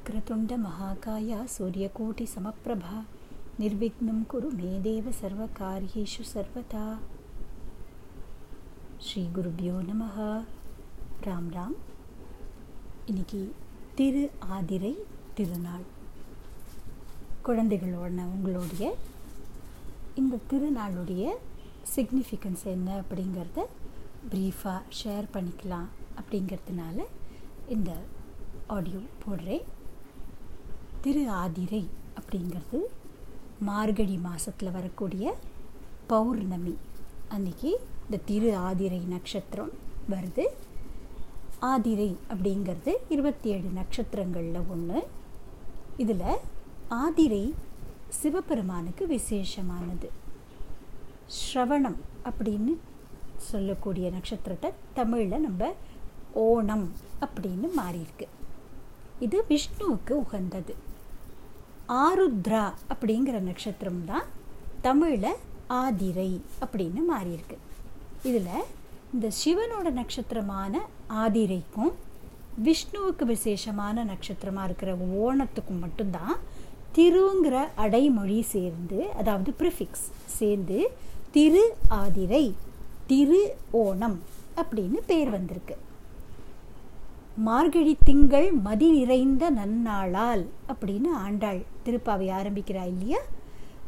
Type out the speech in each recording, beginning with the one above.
வக்ரதுண்ட மகாகாயா சூரியகோட்டி சமப்பிரபா நிர்விக்னம் குரு மேதேவ சர்வ காரியேஷு சர்வதா ஸ்ரீ குருபியோ நம ராம் ராம் இன்னைக்கு திரு ஆதிரை திருநாள் குழந்தைகளோட உங்களுடைய இந்த திருநாளுடைய சிக்னிஃபிகன்ஸ் என்ன அப்படிங்கிறத ப்ரீஃபாக ஷேர் பண்ணிக்கலாம் அப்படிங்கிறதுனால இந்த ஆடியோ போடுறேன். திரு ஆதிரை அப்படிங்கிறது மார்கழி மாதத்தில் வரக்கூடிய பௌர்ணமி. அன்னைக்கு இந்த திரு ஆதிரை நட்சத்திரம் வருது. ஆதிரை அப்படிங்கிறது இருபத்தி ஏழு நட்சத்திரங்களில் ஒன்று இதில் ஆதிரை சிவபெருமானுக்கு விசேஷமானது. ஸ்ரவணம் அப்படின்னு சொல்லக்கூடிய நட்சத்திரத்தை தமிழில் நம்ம ஓணம் அப்படின்னு மாறியிருக்கு. இது விஷ்ணுவுக்கு உகந்தது. ஆருத்ரா அப்படிங்கிற நட்சத்திரம் தான் தமிழில் ஆதிரை அப்படின்னு மாறியிருக்கு. இதில் இந்த சிவனோட நட்சத்திரமான ஆதிரைக்கும் விஷ்ணுவுக்கு விசேஷமான நட்சத்திரமாக இருக்கிற ஓணத்துக்கும் மட்டும்தான் திருங்கிற அடைமொழி சேர்ந்து அதாவது ப்ரிஃபிக்ஸ் சேர்ந்து திரு ஆதிரை திரு ஓணம் அப்படின்னு பேர் வந்திருக்கு. மார்கழி திங்கள் மதி நிறைந்த நன்னாளால் அப்படின்னு ஆண்டாள் திருப்பாவை ஆரம்பிக்கிறா இல்லையா?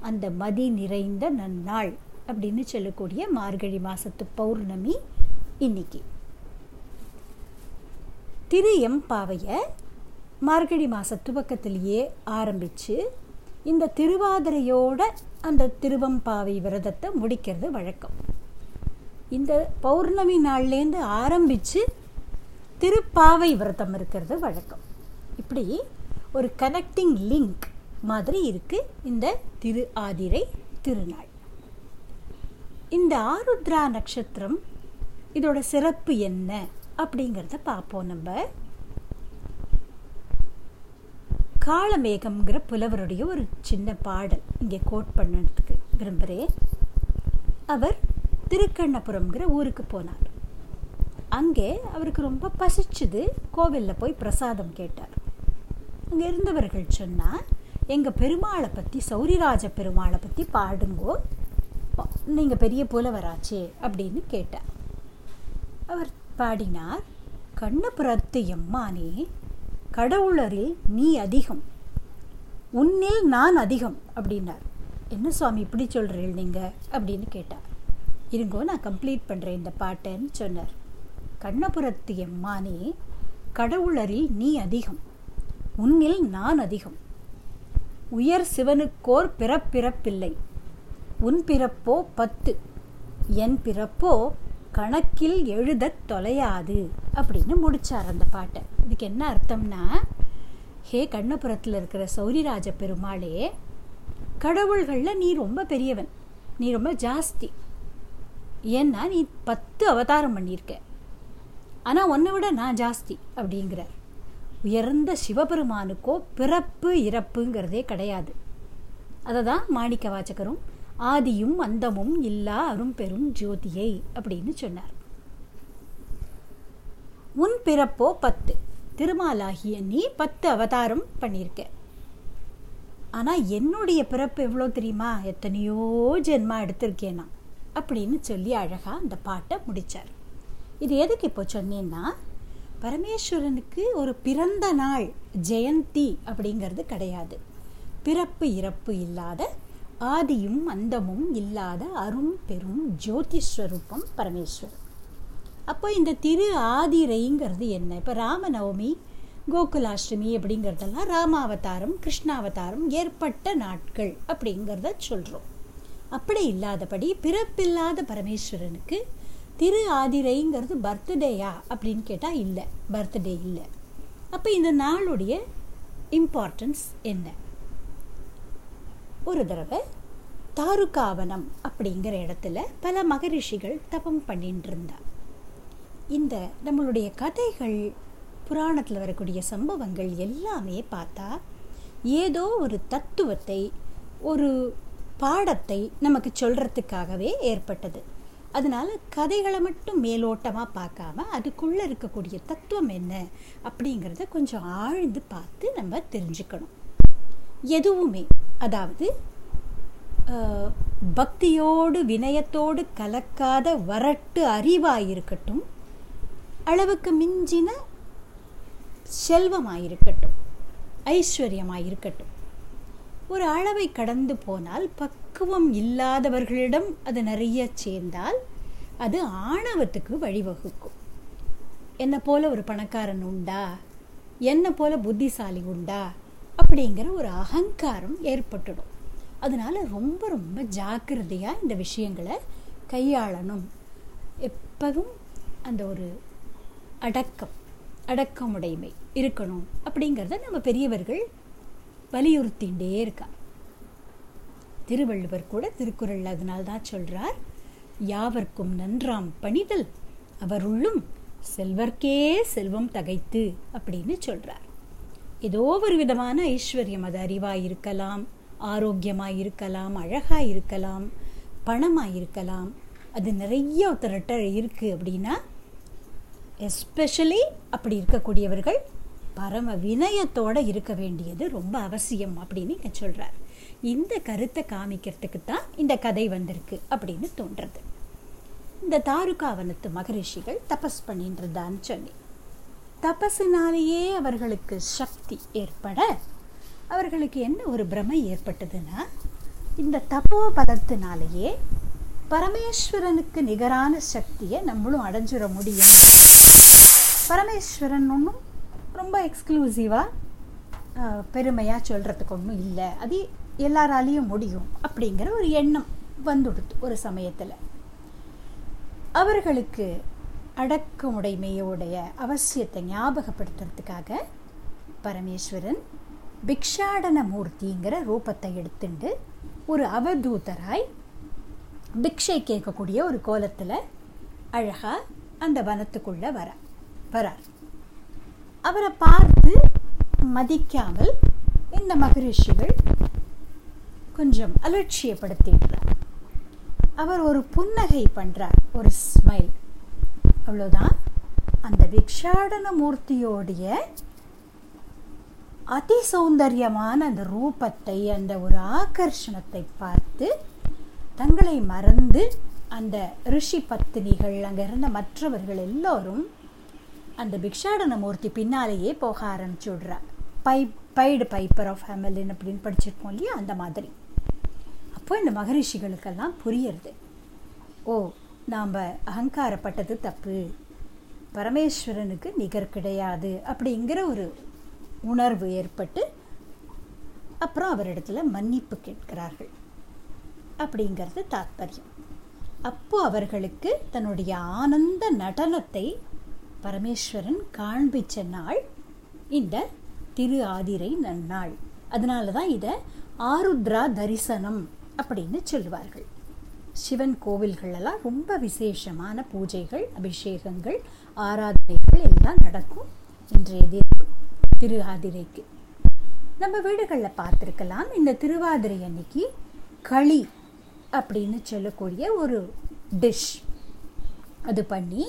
அந்த மதி நிறைந்த நன்னாள் அப்படின்னு சொல்லக்கூடிய மார்கழி மாசத்து பௌர்ணமி இன்னைக்கு. திரு எம்பாவையை மார்கழி மாச துவக்கத்திலேயே ஆரம்பித்து இந்த திருவாதிரையோட அந்த திருவம்பாவை விரதத்தை முடிக்கிறது வழக்கம். இந்த பௌர்ணமி நாள்லேருந்து ஆரம்பித்து திருப்பாவை விரதம் இருக்கிறது வழக்கம். இப்படி ஒரு கனெக்டிங் லிங்க் மாதிரி இருக்குது இந்த திரு ஆதிரை திருநாள். இந்த ஆருத்ரா நட்சத்திரம் இதோட சிறப்பு என்ன அப்படிங்கிறத பார்ப்போம் நம்ம. காளமேகம்ங்கிற புலவருடைய ஒரு சின்ன பாடல் இங்கே கோட் பண்ணதுக்கு விரும்புகிறேன் அவர் திருக்கண்ணபுரம்ங்கிற ஊருக்கு போனார். அங்கே அவருக்கு ரொம்ப பசிச்சுது. கோவிலில் போய் பிரசாதம் கேட்டார். அங்கே இருந்தவர்கள் சொன்னால் எங்கள் பெருமாளை பற்றி சௌரிராஜ பெருமாளை பற்றி பாடுங்கோ. நீங்கள் பெரிய புலவராச்சே அப்படின்னு கேட்டார். அவர் பாடினார் கண்ணபுரத்து எம்மானே கடவுளரில் நீ அதிகம். உன்னில் நான் அதிகம் அப்படின்னார். என்ன சுவாமி இப்படி சொல்கிறீள் நீங்கள் அப்படின்னு கேட்டார். இருங்கோ நான் கம்ப்ளீட் பண்ணுறேன் இந்த பாட்டைன்னு சொன்னார். கண்ணபுரத்து எம்மானே கடவுளரில் நீ அதிகம் உன்னில் நான் அதிகம். உயர் சிவனுக்கோர் பிறப்பிறப்பில்லை உன் பிறப்போ பத்து என் பிறப்போ கணக்கில் எழுத தொலையாது அப்படின்னு முடிச்சார் அந்த பாட்டை. இதுக்கு என்ன அர்த்தம்னா ஹே கண்ணபுரத்தில் இருக்கிற சௌரிராஜ பெருமாளே கடவுள்களில் நீ ரொம்ப பெரியவன் நீ ரொம்ப ஜாஸ்தி. ஏன்னா நீ பத்து அவதாரம் பண்ணியிருக்க. ஆனால் உன்னை விட நான் ஜாஸ்தி அப்படிங்கிறார் உயர்ந்த சிவபெருமானுக்கோ பிறப்பு இறப்புங்கிறதே கிடையாது. அதை தான் மாணிக்க வாச்சகரும் ஆதியும் அந்தமும் இல்லா அரும்பெரும் ஜோதியை அப்படின்னு சொன்னார். உன் பிறப்போ பத்து திருமாலாகிய நீ பத்து அவதாரம் பண்ணியிருக்க. ஆனால் என்னுடைய பிறப்பு எவ்வளோ தெரியுமா? எத்தனையோ ஜென்மா எடுத்திருக்கேனா? அப்படின்னு சொல்லி அழகாக அந்த பாட்டை முடித்தார் இது எதுக்கு இப்போ சொன்னேன்னா பரமேஸ்வரனுக்கு ஒரு பிறந்த நாள் ஜெயந்தி அப்படிங்கிறது கிடையாது. பிறப்பு இறப்பு இல்லாத ஆதியும் அந்தமும் இல்லாத அரும் பெரும் ஜோதிஸ்வரூபம் பரமேஸ்வரன். அப்போ இந்த திரு ஆதிரைங்கிறது என்ன? இப்போ ராமநவமி கோகுலாஷ்டமி அப்படிங்கிறதெல்லாம் ராமாவதாரம் கிருஷ்ணாவதாரம் ஏற்பட்ட நாட்கள் அப்படிங்கிறத சொல்கிறோம் அப்படி இல்லாதபடி பிறப்பில்லாத பரமேஸ்வரனுக்கு திரு ஆதிரைங்கிறது பர்த்டேயா அப்படின்னு கேட்டால் இல்லை. பர்த்டே இல்லை. அப்போ இந்த நாளுடைய இம்பார்ட்டன்ஸ் என்ன? ஒரு தடவை தாருகாவனம் அப்படிங்கிற இடத்துல பல மகரிஷிகள் தபம் பண்ணிட்டு இருந்தா இந்த நம்மளுடைய கதைகள் புராணத்தில் வரக்கூடிய சம்பவங்கள் எல்லாமே பார்த்தா ஏதோ ஒரு தத்துவத்தை ஒரு பாடத்தை நமக்கு சொல்கிறதுக்காகவே ஏற்பட்டது. அதனால் கதைகளை மட்டும் மேலோட்டமாக பார்க்காம அதுக்குள்ளே இருக்கக்கூடிய தத்துவம் என்ன அப்படிங்கிறத கொஞ்சம் ஆழ்ந்து பார்த்து நம்ம தெரிஞ்சுக்கணும். எதுவுமே அதாவது பக்தியோடு வினயத்தோடு கலக்காத வரட்டு அறிவாக இருக்கட்டும் அளவுக்கு மிஞ்சின செல்வமாக இருக்கட்டும் ஐஸ்வர்யமாக இருக்கட்டும் ஒரு அளவை கடந்து போனால் பக் பக்குவம் இல்லாதவர்களிடம் அது நிறைய சேர்ந்தால் அது ஆணவத்துக்கு வழிவகுக்கும். என்னை போல ஒரு பணக்காரன் உண்டா? என்ன போல புத்திசாலி உண்டா? அப்படிங்கிற ஒரு அகங்காரம் ஏற்பட்டுடும். அதனால் ரொம்ப ரொம்ப ஜாக்கிரதையாக இந்த விஷயங்களை கையாளணும். எப்பவும் அந்த ஒரு அடக்கம் அடக்கமுடைமை இருக்கணும் அப்படிங்கிறத நம்ம பெரியவர்கள் வலியுறுத்திகிட்டே இருக்கா திருவள்ளுவர் கூட திருக்குறள் அதனால் தான் சொல்றார். யாவர்க்கும் நன்றாம் பணிதல் அவருள்ளும் செல்வர்க்கே செல்வம் தகைத்து அப்படின்னு சொல்றார். ஏதோ ஒரு விதமான ஐஸ்வர்யம் அது அறிவாக இருக்கலாம் ஆரோக்கியமாக இருக்கலாம் அழகாக இருக்கலாம் பணமாக இருக்கலாம் அது நிறைய ஒருத்தர்கிட்ட இருக்குது அப்படின்னா எஸ்பெஷலி அப்படி இருக்கக்கூடியவர்கள் பரம வினயத்தோட இருக்க வேண்டியது ரொம்ப அவசியம் அப்படின்னு இங்கே சொல்கிறார் இந்த கருத்தை காமிக்கிறதுக்கு தான் இந்த கதை வந்திருக்கு அப்படின்னு தோன்றது. இந்த தாருகாவனத்து மகரிஷிகள் தபஸ் பண்ணின்றதான்னு சொல்லி தபஸினாலேயே அவர்களுக்கு சக்தி ஏற்பட அவர்களுக்கு என்ன ஒரு பிரமை ஏற்பட்டதுன்னா இந்த தபோ பலத்தினாலேயே பரமேஸ்வரனுக்கு நிகரான சக்தியை நம்மளும் அடைஞ்சிட முடியும். பரமேஸ்வரன் ஒன்றும் ரொம்ப எக்ஸ்க்ளூசிவாக பெருமையாக சொல்கிறதுக்கு ஒன்றும் இல்லை. அது எல்லாராலையும் முடியும் அப்படிங்கிற ஒரு எண்ணம் வந்துடுது ஒரு சமயத்தில். அவர்களுக்கு அடக்கமுடைமையோடைய அவசியத்தை ஞாபகப்படுத்துறதுக்காக பரமேஸ்வரன் பிக்ஷாடன மூர்த்திங்கிற ரூபத்தை எடுத்துண்டு ஒரு அவதூதராய் பிக்ஷை கேட்கக்கூடிய ஒரு கோலத்தில் அழகா அந்த வனத்துக்குள்ள வர வரார். அவரை பார்த்து மதிக்காமல் இந்த மகரிஷிகள் கொஞ்சம் அலட்சியப்படுத்திடுறார். அவர் ஒரு புன்னகை பண்ணுறார் ஒரு ஸ்மைல் அவ்வளோதான் அந்த பிக்ஷாடன மூர்த்தியோடைய அதி சௌந்தரியமான அந்த ரூபத்தை அந்த ஒரு ஆகர்ஷணத்தை பார்த்து தங்களை மறந்து அந்த ரிஷி பத்தினிகள் அங்கே இருந்த மற்றவர்கள் எல்லோரும் அந்த பிக்ஷாடன மூர்த்தி பின்னாலேயே போக ஆரம்பிச்சு விடுறா பை பைடு பைப்பர் ஆஃப் ஹெமலின் அப்படின்னு படிச்சிருக்கோம் இல்லையா? அந்த மாதிரி. அப்போ இந்த மகரிஷிகளுக்கெல்லாம் புரியறது. ஓ நாம் அகங்காரப்பட்டது தப்பு. பரமேஸ்வரனுக்கு நிகர் கிடையாது அப்படிங்கிற ஒரு உணர்வு ஏற்பட்டு அப்புறம் அவரிடத்துல மன்னிப்பு கேட்கிறார்கள். அப்படிங்கிறது தாத்பரியம். அப்போ அவர்களுக்கு தன்னுடைய ஆனந்த நடனத்தை பரமேஸ்வரன் காண்பிச்ச நாள் இந்த திரு ஆதிரை நன்னாள். அதனால தான் இதை ஆருத்ரா தரிசனம் அப்படின்னு சொல்லுவார்கள். சிவன் கோவில்களெல்லாம் ரொம்ப விசேஷமான பூஜைகள் அபிஷேகங்கள் ஆராதனைகள் எல்லாம் நடக்கும் இன்றைய தினம் திருவாதிரைக்கு. நம்ம வீடுகளில் பார்த்துருக்கலாம் இந்த திருவாதிரை அன்னைக்கு களி அப்படின்னு சொல்லக்கூடிய ஒரு டிஷ் அது பண்ணி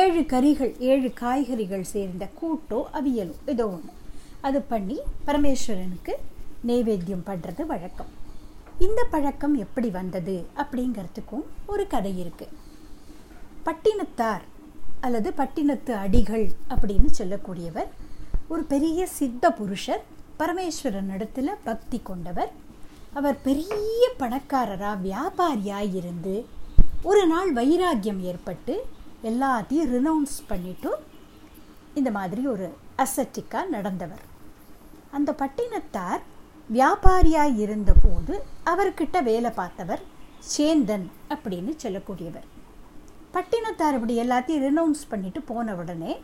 ஏழு கறிகள் ஏழு காய்கறிகள் சேர்ந்த கூட்டோ அவியலோ ஏதோ ஒன்று அது பண்ணி பரமேஸ்வரனுக்கு நெய்வேத்தியம் பண்ணுறது வழக்கம். இந்த பழக்கம் எப்படி வந்தது அப்படிங்கிறதுக்கும் ஒரு கதை இருக்குது பட்டினத்தார் அல்லது பட்டினத்து அடிகள் அப்படின்னு சொல்லக்கூடியவர் ஒரு பெரிய சித்த புருஷர் பரமேஸ்வரன் இடத்துல பக்தி கொண்டவர். அவர் பெரிய பணக்காரராக வியாபாரியாக இருந்து ஒரு நாள் வைராக்கியம் ஏற்பட்டு எல்லாத்தையும் ரினவுன்ஸ் பண்ணிவிட்டு இந்த மாதிரி ஒரு அசட்டிக்காக நடந்தவர். அந்த பட்டினத்தார் வியாபாரியாய் இருந்தபோது அவர்கிட்ட வேலை பார்த்தவர் சேந்தன் அப்படின்னு சொல்லக்கூடியவர். பட்டினத்தார் இப்படி எல்லாத்தையும் ரினவுன்ஸ் பண்ணிட்டு போன உடனே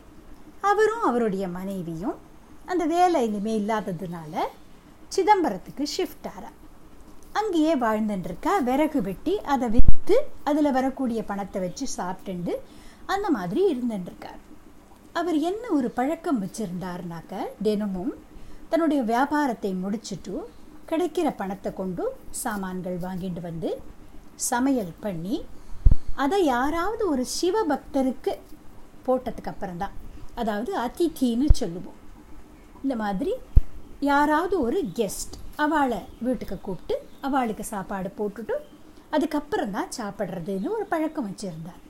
அவரும் அவருடைய மனைவியும் அந்த வேலை இனிமேல் இல்லாததுனால சிதம்பரத்துக்கு ஷிஃப்ட் ஆறா. அங்கேயே வாழ்ந்துட்டுருக்கா விறகு வெட்டி அதை விற்று அதில் வரக்கூடிய பணத்தை வச்சு சாப்பிட்டுண்டு அந்த மாதிரி இருந்துட்டுருக்கார் அவர் என்ன ஒரு பழக்கம் வச்சுருந்தாருனாக்க தினமும் தன்னுடைய வியாபாரத்தை முடிச்சுட்டு கிடைக்கிற பணத்தை கொண்டு சாமான்கள் வாங்கிட்டு வந்து சமையல் பண்ணி அதை யாராவது ஒரு சிவபக்தருக்கு போட்டதுக்கு அப்புறம்தான். அதாவது அதித்தின்னு சொல்லுவோம். இந்த மாதிரி யாராவது ஒரு கெஸ்ட் அவளை வீட்டுக்கு கூப்பிட்டு அவளுக்கு சாப்பாடு போட்டுட்டு அதுக்கப்புறம் தான் சாப்பிட்றதுன்னு ஒரு பழக்கம் வச்சுருந்தார்.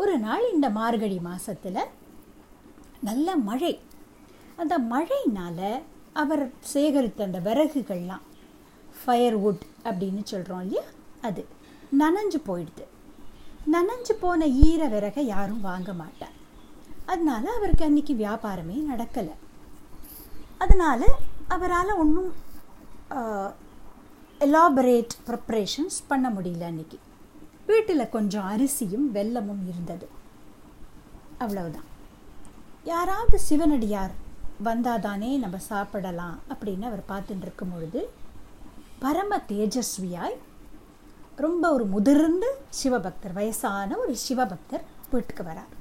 ஒரு நாள் இந்த மார்கழி மாதத்தில் நல்ல மழை. அந்த மழைனால் அவர் சேகரித்த அந்த விறகுகள்லாம். ஃபயர்வுட் அப்படின்னு சொல்கிறோம் இல்லையா? அது. நனைஞ்சு போயிடுது. நனைஞ்சு போன ஈர விறகை யாரும் வாங்க மாட்டார். அதனால அவருக்கு அன்னைக்கு வியாபாரமே நடக்கலை. அதனால் அவரால் ஒன்றும் எலாபரேட் ப்ரிப்ரேஷன்ஸ் பண்ண முடியல அன்னைக்கு. வீட்டில் கொஞ்சம் அரிசியும் வெல்லமும் இருந்தது. அவ்வளவுதான். யாராவது சிவனடியார் வந்தாதானே நம்ம சாப்பிடலாம் அப்படின்னு அவர் பார்த்துட்டு இருக்கும் பொழுது பரம தேஜஸ்வியாய் ரொம்ப ஒரு முதிர்ந்த சிவபக்தர் வயசான ஒரு சிவபக்தர் வீட்டுக்கு வரார்.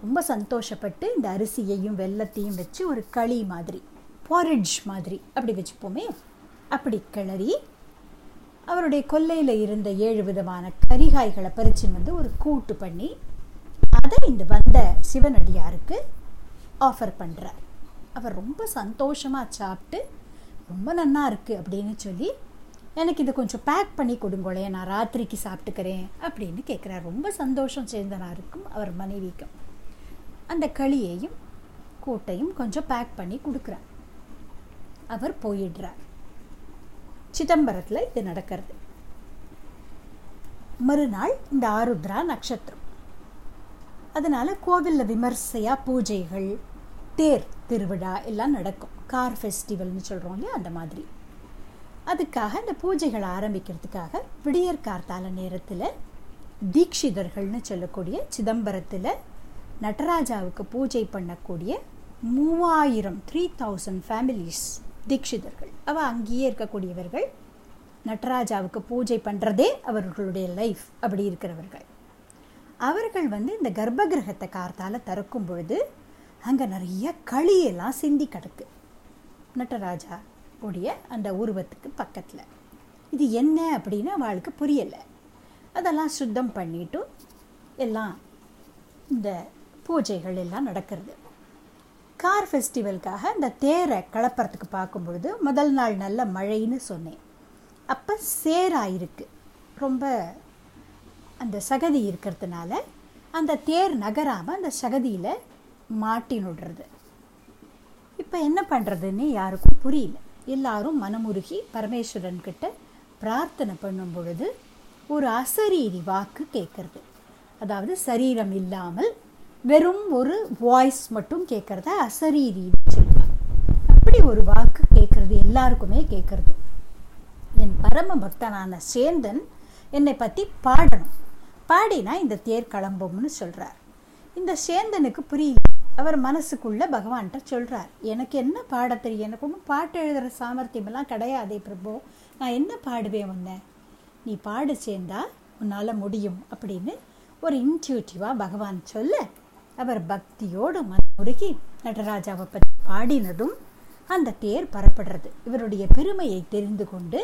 ரொம்ப சந்தோஷப்பட்டு இந்த அரிசியையும் வெள்ளத்தையும் வச்சு ஒரு களி மாதிரி பாரிட்ஜ் மாதிரி அப்படி வச்சுப்போமே அப்படி கிளறி அவருடைய கொல்லையில் இருந்த ஏழு விதமான கரிகாய்களை பறிச்சுன்னு வந்து ஒரு கூட்டு பண்ணி அதை இந்த வந்த சிவனடியாருக்கு ஆஃபர் பண்ணுறார் அவர் ரொம்ப சந்தோஷமாக சாப்பிட்டு ரொம்ப நன்னா இருக்குது அப்படின்னு சொல்லி எனக்கு இதை கொஞ்சம் பேக் பண்ணி கொடுங்களே நான் ராத்திரிக்கு சாப்பிட்டுக்கிறேன் அப்படின்னு கேட்குறார். ரொம்ப சந்தோஷம் சேர்ந்தனாருக்கும் அவர் மனைவிக்கும். அந்த களியையும் கூட்டையும் கொஞ்சம் பேக் பண்ணி கொடுக்குறார். அவர் போயிடுறார். சிதம்பரத்தில் இது நடக்கிறது. மறுநாள் இந்த ஆருத்ரா நட்சத்திரம். அதனால் கோவிலில் விமர்சையாக பூஜைகள் தேர் திருவிழா எல்லாம் நடக்கும். கார் ஃபெஸ்டிவல்னு சொல்கிறோம் இல்லையா? அந்த மாதிரி. அதுக்காக இந்த பூஜைகளை ஆரம்பிக்கிறதுக்காக விடியற் கார்த்தால நேரத்தில் தீக்ஷிதர்கள்னு சொல்லக்கூடிய சிதம்பரத்தில் நடராஜாவுக்கு பூஜை பண்ணக்கூடிய மூவாயிரம் த்ரீ தௌசண்ட் ஃபேமிலிஸ் தீக்ஷிதர்கள் அவள் அங்கேயே இருக்கக்கூடியவர்கள். நடராஜாவுக்கு பூஜை பண்ணுறதே அவர்களுடைய லைஃப் அப்படி இருக்கிறவர்கள். அவர்கள் வந்து இந்த கர்ப்பகிரகத்தை கார்த்தால் திறக்கும் பொழுது அங்கே நிறைய களியெல்லாம் சிந்தி கிடக்கு. நட்டராஜா உடைய அந்த உருவத்துக்கு பக்கத்தில். இது என்ன அப்படின்னு அவளுக்கு புரியலை. அதெல்லாம் சுத்தம் பண்ணிட்டும் எல்லாம் இந்த பூஜைகள் எல்லாம் நடக்கிறது. கார் ஃபெஸ்டிவலுக்காக இந்த தேரை கலப்புறதுக்கு பார்க்கும்பொழுது முதல் நாள் நல்ல மழைன்னு சொன்னேன். அப்போ சேராயிருக்கு ரொம்ப அந்த சகதி இருக்கிறதுனால அந்த தேர் நகராமல் அந்த சகதியில் மாட்டினுடுறது. இப்போ என்ன பண்ணுறதுன்னு யாருக்கும் புரியல. எல்லாரும் மனமுருகி பரமேஸ்வரன் கிட்ட பிரார்த்தனை பண்ணும் பொழுது ஒரு அசரீரி வாக்கு கேட்கறது அதாவது சரீரம் இல்லாமல் வெறும் ஒரு வாய்ஸ் மட்டும் கேட்கறத அசரீரின்னு சொல்லுவாங்க. அப்படி ஒரு வாக்கு கேட்கறது எல்லாருக்குமே கேட்கறது என் பரம பக்தனான சேந்தன் என்னை பற்றி பாடணும். பாடினா இந்த தேர் கிளம்பும்னு சொல்கிறார் இந்த சேந்தனுக்கு புரியல. அவர் மனசுக்குள்ளே பகவான்கிட்ட சொல்கிறார் எனக்கு என்ன பாட தெரியும்? எனக்கு ஒன்றும் பாட்டு எழுதுகிற சாமர்த்தியமெல்லாம் கிடையாதே பிரபு. நான் என்ன பாடுவேன் உன்னை? நீ பாடு சேர்ந்தா உன்னால் முடியும் அப்படின்னு ஒரு இன்ட்யூட்டிவாக பகவான் சொல்ல அவர் பக்தியோடு மனமுருகி நடராஜாவை பற்றி பாடினதும் அந்த தேர் பரப்படுறது. இவருடைய பெருமையை தெரிந்து கொண்டு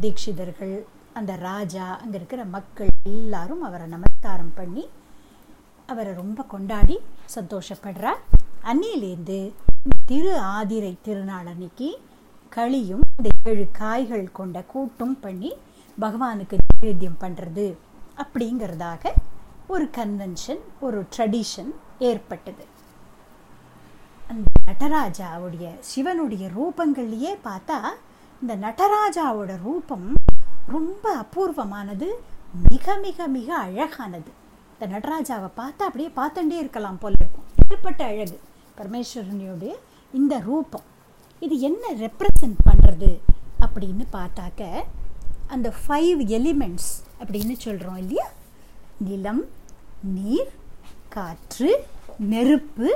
தீட்சிதர்கள் அந்த ராஜா அங்கே இருக்கிற மக்கள் எல்லாரும் அவரை நமஸ்காரம் பண்ணி அவரை ரொம்ப கொண்டாடி சந்தோஷப்படுறா. அன்னியிலேருந்து திரு ஆதிரை திருநாள் அன்னைக்கு களியும் இந்த ஏழு காய்கள் கொண்ட கூட்டும் பண்ணி பகவானுக்கு நைவேத்தியம் பண்ணுறது அப்படிங்கிறதாக ஒரு கன்வென்ஷன் ஒரு ட்ரெடிஷன் ஏற்பட்டது. அந்த நடராஜாவுடைய சிவனுடைய ரூபங்கள்லையே பார்த்தா இந்த நடராஜாவோட ரூபம் ரொம்ப அபூர்வமானது மிக மிக மிக அழகானது. இந்த நடராஜாவை பார்த்தா அப்படியே பார்த்துட்டே இருக்கலாம் போல இருக்கும். ஏற்பட்ட அழகு பரமேஸ்வரனுடைய இந்த ரூபம். இது என்ன ரெப்ரசன்ட் பண்ணுறது அப்படின்னு பார்த்தாக்க அந்த ஃபைவ் எலிமெண்ட்ஸ் அப்படின்னு சொல்கிறோம் இல்லையா? நிலம் நீர் காற்று நெருப்பு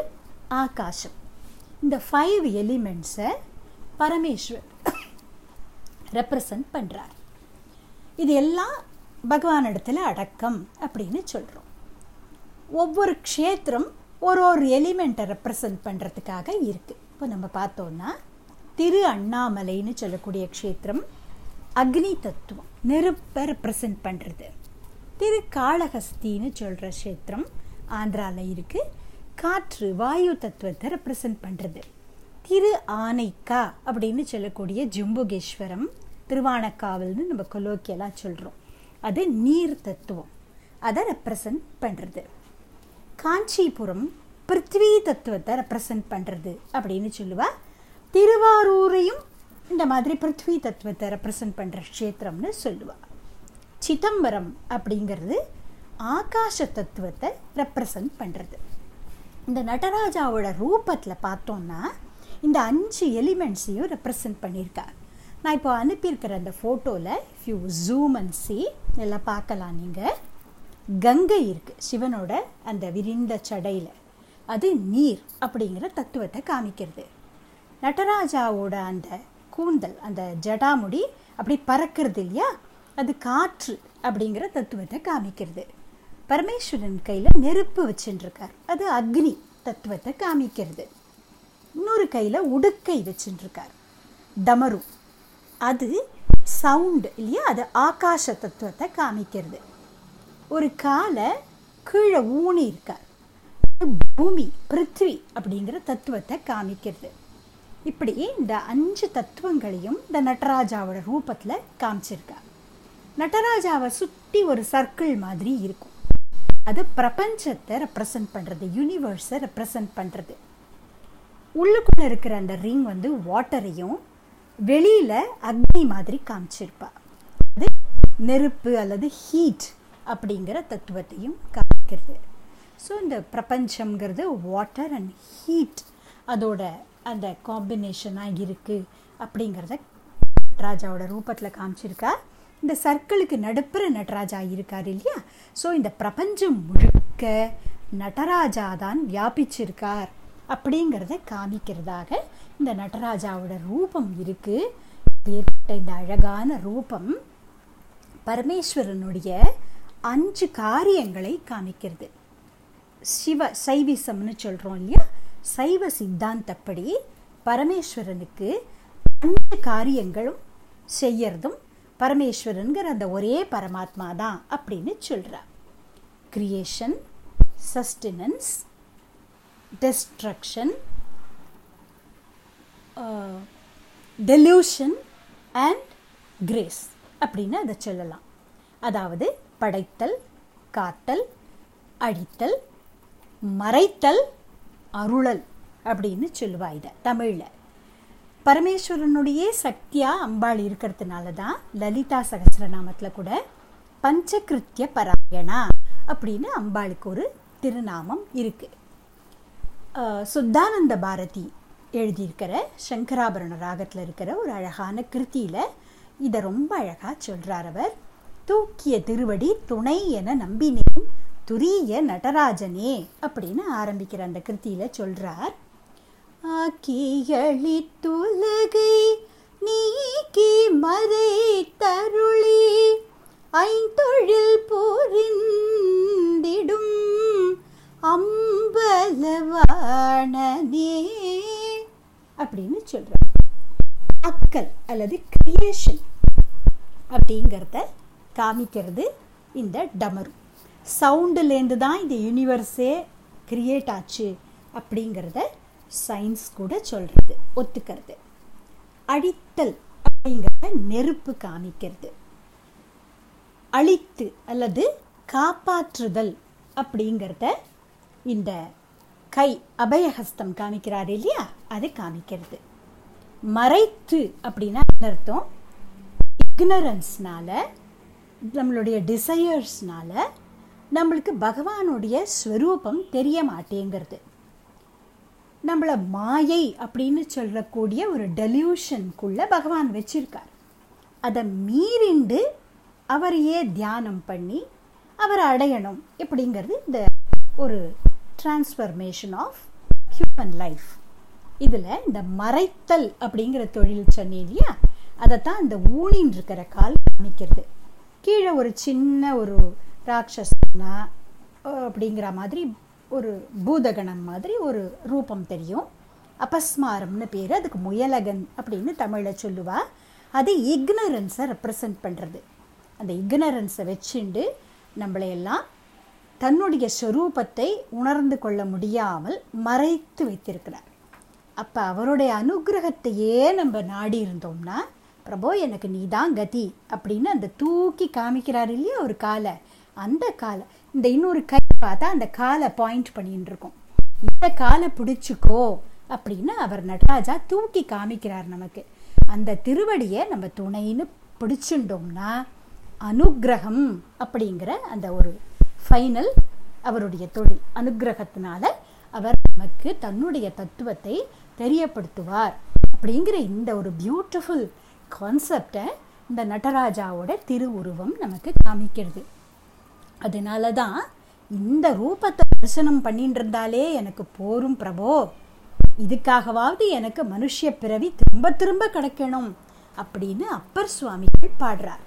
ஆகாசம். இந்த ஃபைவ் எலிமெண்ட்ஸை பரமேஸ்வர் ரெப்ரசன்ட் பண்ணுறார் இது எல்லாம் பகவானிடத்தில் அடக்கம் அப்படின்னு சொல்கிறோம் ஒவ்வொரு க்ஷேத்திரம் ஒரு ஒரு எலிமெண்ட்டை ரெப்ரசன்ட் பண்ணுறதுக்காக இருக்குது இப்போ நம்ம பார்த்தோன்னா திரு அண்ணாமலைன்னு சொல்லக்கூடிய க்ஷேத்திரம் அக்னி தத்துவம் நெருப்பை ரெப்ரசன்ட் பண்ணுறது திரு காளஹஸ்தின்னு சொல்கிற க்ஷேத்திரம் ஆந்திராவில் இருக்குது காற்று வாயு தத்துவத்தை ரெப்ரசன்ட் பண்ணுறது திரு ஆனைக்கா அப்படின்னு சொல்லக்கூடிய ஜம்புகேஸ்வரம் திருவானக்காவல்னு நம்ம கொலோக்கியலாக சொல்கிறோம் அது நீர் தத்துவம். அதை ரெப்ரசன்ட் பண்ணுறது காஞ்சிபுரம் பிருத்வி தத்துவத்தை ரெப்ரசன்ட் பண்ணுறது அப்படின்னு சொல்லுவா. திருவாரூரையும் இந்த மாதிரி பிருத்வி தத்துவத்தை ரெப்ரசன்ட் பண்ணுற க்ஷேத்திரம்னு சொல்லுவா. சிதம்பரம் அப்படிங்கிறது ஆகாச தத்துவத்தை ரெப்ரசன்ட் பண்ணுறது இந்த நடராஜாவோட ரூபத்தில் பார்த்தோம்னா இந்த அஞ்சு எலிமெண்ட்ஸையும் ரெப்ரசன்ட் பண்ணியிருக்கார். நான் இப்போ அனுப்பியிருக்கிற அந்த ஃபோட்டோவில் if you zoom and see எல்லாம் பார்க்கலாம் நீங்கள் கங்கை இருக்குது சிவனோட அந்த விரிந்த சடையில். அது நீர் அப்படிங்கிற தத்துவத்தை காமிக்கிறது. நடராஜாவோட அந்த கூந்தல் அந்த ஜடாமுடி அப்படி பறக்கிறது இல்லையா? அது காற்று அப்படிங்கிற தத்துவத்தை காமிக்கிறது. பரமேஸ்வரன் கையில் நெருப்பு வச்சுட்டுருக்கார் அது அக்னி தத்துவத்தை காமிக்கிறது. இன்னொரு கையில் உடுக்கை வச்சுட்டுருக்கார் தமரு. அது சவுண்டு இல்லையா? அது ஆகாச தத்துவத்தை காமிக்கிறது. ஒரு காலை கீழே ஊனி இருக்கார். பூமி பிருத்வி அப்படிங்கிற தத்துவத்தை காமிக்கிறது. இப்படி இந்த அஞ்சு தத்துவங்களையும் இந்த நடராஜாவோட ரூபத்தில் காமிச்சிருக்கார். நடராஜாவை சுற்றி ஒரு சர்க்கிள் மாதிரி இருக்கும். அது பிரபஞ்சத்தை ரெப்ரசன்ட் பண்ணுறது யூனிவர்ஸை ரெப்ரசன்ட் பண்ணுறது உள்ளுக்குள்ளே இருக்கிற அந்த ரிங் வந்து வாட்டரையும் வெளியில் அக்னி மாதிரி காமிச்சிருப்பா. அது நெருப்பு அல்லது ஹீட் அப்படிங்கிற தத்துவத்தையும் காமிக்கிறது. ஸோ இந்த பிரபஞ்சம்ங்கிறது வாட்டர் அண்ட் ஹீட் அதோட அந்த காம்பினேஷனாக இருக்குது அப்படிங்கிறத நடராஜாவோட ரூபத்தில் காமிச்சிருக்கார். இந்த சர்க்கிளுக்கு நடுப்புற நடராஜா இருக்கார் இல்லையா? ஸோ இந்த பிரபஞ்சம் முழுக்க நடராஜா தான் வியாபிச்சிருக்கார் அப்படிங்கிறத காமிக்கிறதாக இந்த நடராஜாவோட ரூபம் இருக்குது ஏற்பட்ட இந்த அழகான ரூபம் பரமேஸ்வரனுடைய அஞ்சு காரியங்களை காமிக்கிறது. சிவ சைவிசம்னு சொல்கிறோம் இல்லையா? சைவ சித்தாந்தப்படி பரமேஸ்வரனுக்கு அஞ்சு காரியங்களும் செய்யறதும் பரமேஸ்வரனுங்கிற அந்த ஒரே பரமாத்மா தான் அப்படின்னு சொல்கிறார் creation sustenance destruction delusion and grace அப்படின்னு அதை சொல்லலாம். அதாவது படைத்தல் காத்தல் அழித்தல் மறைத்தல் அருளல் அப்படின்னு சொல்லுவா இதை தமிழில். பரமேஸ்வரனுடைய சக்தியாக அம்பாள் இருக்கிறதுனால தான் லலிதா சகசிரநாமத்தில் கூட பஞ்சகிருத்திய பராயணா அப்படின்னு அம்பாளுக்கு ஒரு திருநாமம் இருக்குது சுத்தானந்த பாரதி எழுதியிருக்கிற சங்கராபரண ராகத்தில் இருக்கிற ஒரு அழகான கிருத்தியில் இதை ரொம்ப அழகாக சொல்கிறார் அவர். தூக்கிய திருவடி துணை என நம்பினேன். துரிய நடராஜனே அப்படின்னு ஆரம்பிக்கிற அந்த கிருத்தியில் சொல்கிறார் ஆக்கியளித்துலகை நீக்கி மறை தருளி ஐந்தொழில் போரிந்திடும் அம்பலவாணனே அப்படின்னு சொல்கிறார் அக்கல் அல்லது கிரியேஷன் அப்படிங்கிறத காமிக்கிறது இந்த டமரு. சவுண்டுலேருந்து தான் இந்த யூனிவர்ஸே கிரியேட் ஆச்சு அப்படிங்கிறத சயின்ஸ் கூட சொல்கிறது ஒத்துக்கிறது. அழித்தல் அப்படிங்கிறத நெருப்பு காமிக்கிறது. அழித்து அல்லது காப்பாற்றுதல் அப்படிங்கிறத இந்த கை அபயஹஸ்தம் காமிக்கிறார் இல்லையா? அது காமிக்கிறது. மறைத்து அப்படின்னா அர்த்தம்? இக்னரன்ஸ்னால நம்மளுடைய டிசையர்ஸ்னால நம்மளுக்கு பகவானுடைய ஸ்வரூபம் தெரிய மாட்டேங்கிறது. நம்மளை மாயை அப்படின்னு சொல்லக்கூடிய ஒரு டெலியூஷனுக்குள்ள பகவான் வச்சிருக்கார். அதை மீறிண்டு அவரையே தியானம் பண்ணி அவரை அடையணும் இப்படிங்கிறது இந்த ஒரு டிரான்ஸ்ஃபர்மேஷன் ஆஃப் ஹியூமன் லைஃப் இதில் இந்த மறைத்தல் அப்படிங்கிற தொழில் சொன்னேன் இல்லையா? அதைத்தான் இந்த ஊனின் இருக்கிற கால் காமிக்கிறது. கீழே ஒரு சின்ன ஒரு ராட்சசனா அப்படிங்கிற மாதிரி ஒரு பூதகணம் மாதிரி ஒரு ரூபம் தெரியும். அபஸ்மாரம்னு பேர். அதுக்கு முயலகன் அப்படின்னு தமிழில் சொல்லுவா. அது இக்னரன்ஸை ரெப்ரசன்ட் பண்ணுறது அந்த இக்னரன்ஸை வச்சுண்டு நம்மளையெல்லாம் தன்னுடைய ஸ்வரூபத்தை உணர்ந்து கொள்ள முடியாமல் மறைத்து வைத்திருக்கிறார். அப்போ அவருடைய அனுகிரகத்தையே நம்ம நாடி இருந்தோம்னா பிரபோ எனக்கு நீ தான் கதி அப்படின்னு அந்த தூக்கி காமிக்கிறார் இல்லையா ஒரு காலை. அந்த காலை. இந்த இன்னொரு கை பார்த்தா அந்த காலை பாயிண்ட் பண்ணிட்டு இருக்கோம் இந்த காலை பிடிச்சிக்கோ அப்படின்னு அவர் நடராஜா தூக்கி காமிக்கிறார் நமக்கு. அந்த திருவடியை நம்ம துணைன்னு பிடிச்சுட்டோம்னா அனுகிரகம் அப்படிங்கிற அந்த ஒரு ஃபைனல் அவருடைய தொழில். அனுகிரகத்தினால அவர் நமக்கு தன்னுடைய தத்துவத்தை தெரியப்படுத்துவார் அப்படிங்கிற இந்த ஒரு பியூட்டிஃபுல் கான்செப்டை இந்த நடராஜாவோட திருவுருவம் நமக்கு காமிக்கிறது. அதனால தான் இந்த ரூபத்தை தரிசனம் பண்ணிட்டு இருந்தாலே எனக்கு போரும் பிரபோ. இதுக்காகவாவது எனக்கு மனுஷ பிறவி திரும்ப திரும்ப கிடைக்கணும் அப்படின்னு அப்பர் சுவாமிகள் பாடுறார்.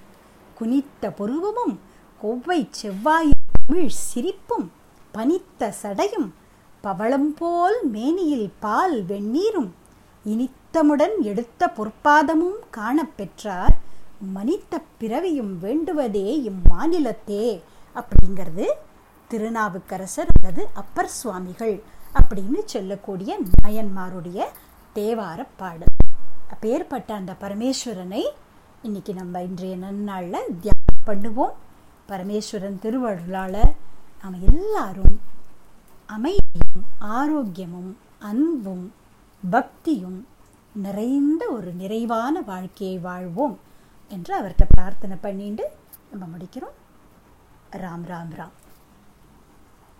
குனித்த புருவமும் கொவ்வை செவ்வாய் தமிழ் சிரிப்பும் பனித்த சடையும் பவளம் போல் மேனியில் பால் வெந்நீரும் இனித்தமுடன் எடுத்த பொற்பாதமும் காணப்பெற்றார். மனித்த பிறவியும் வேண்டுவதே இம்மாநிலத்தே. அப்படிங்கிறது திருநாவுக்கரசர் அல்லது அப்பர் சுவாமிகள் அப்படின்னு சொல்லக்கூடிய நாயன்மாருடைய தேவார பாடல். அப்பேற்பட்ட அந்த பரமேஸ்வரனை இன்னைக்கு நம்ம இன்றைய நன்னாளில் தியானம் பண்ணுவோம். பரமேஸ்வரன் திருவருளால் நாம் எல்லாரும் அமைதியும் ஆரோக்கியமும் அன்பும் பக்தியும் நிறைந்த ஒரு நிறைவான வாழ்க்கையை வாழ்வோம் என்று அவர்கிட்ட பிரார்த்தனை பண்ணிட்டு நம்ம முடிக்கிறோம். ராம் ராம் ராம்.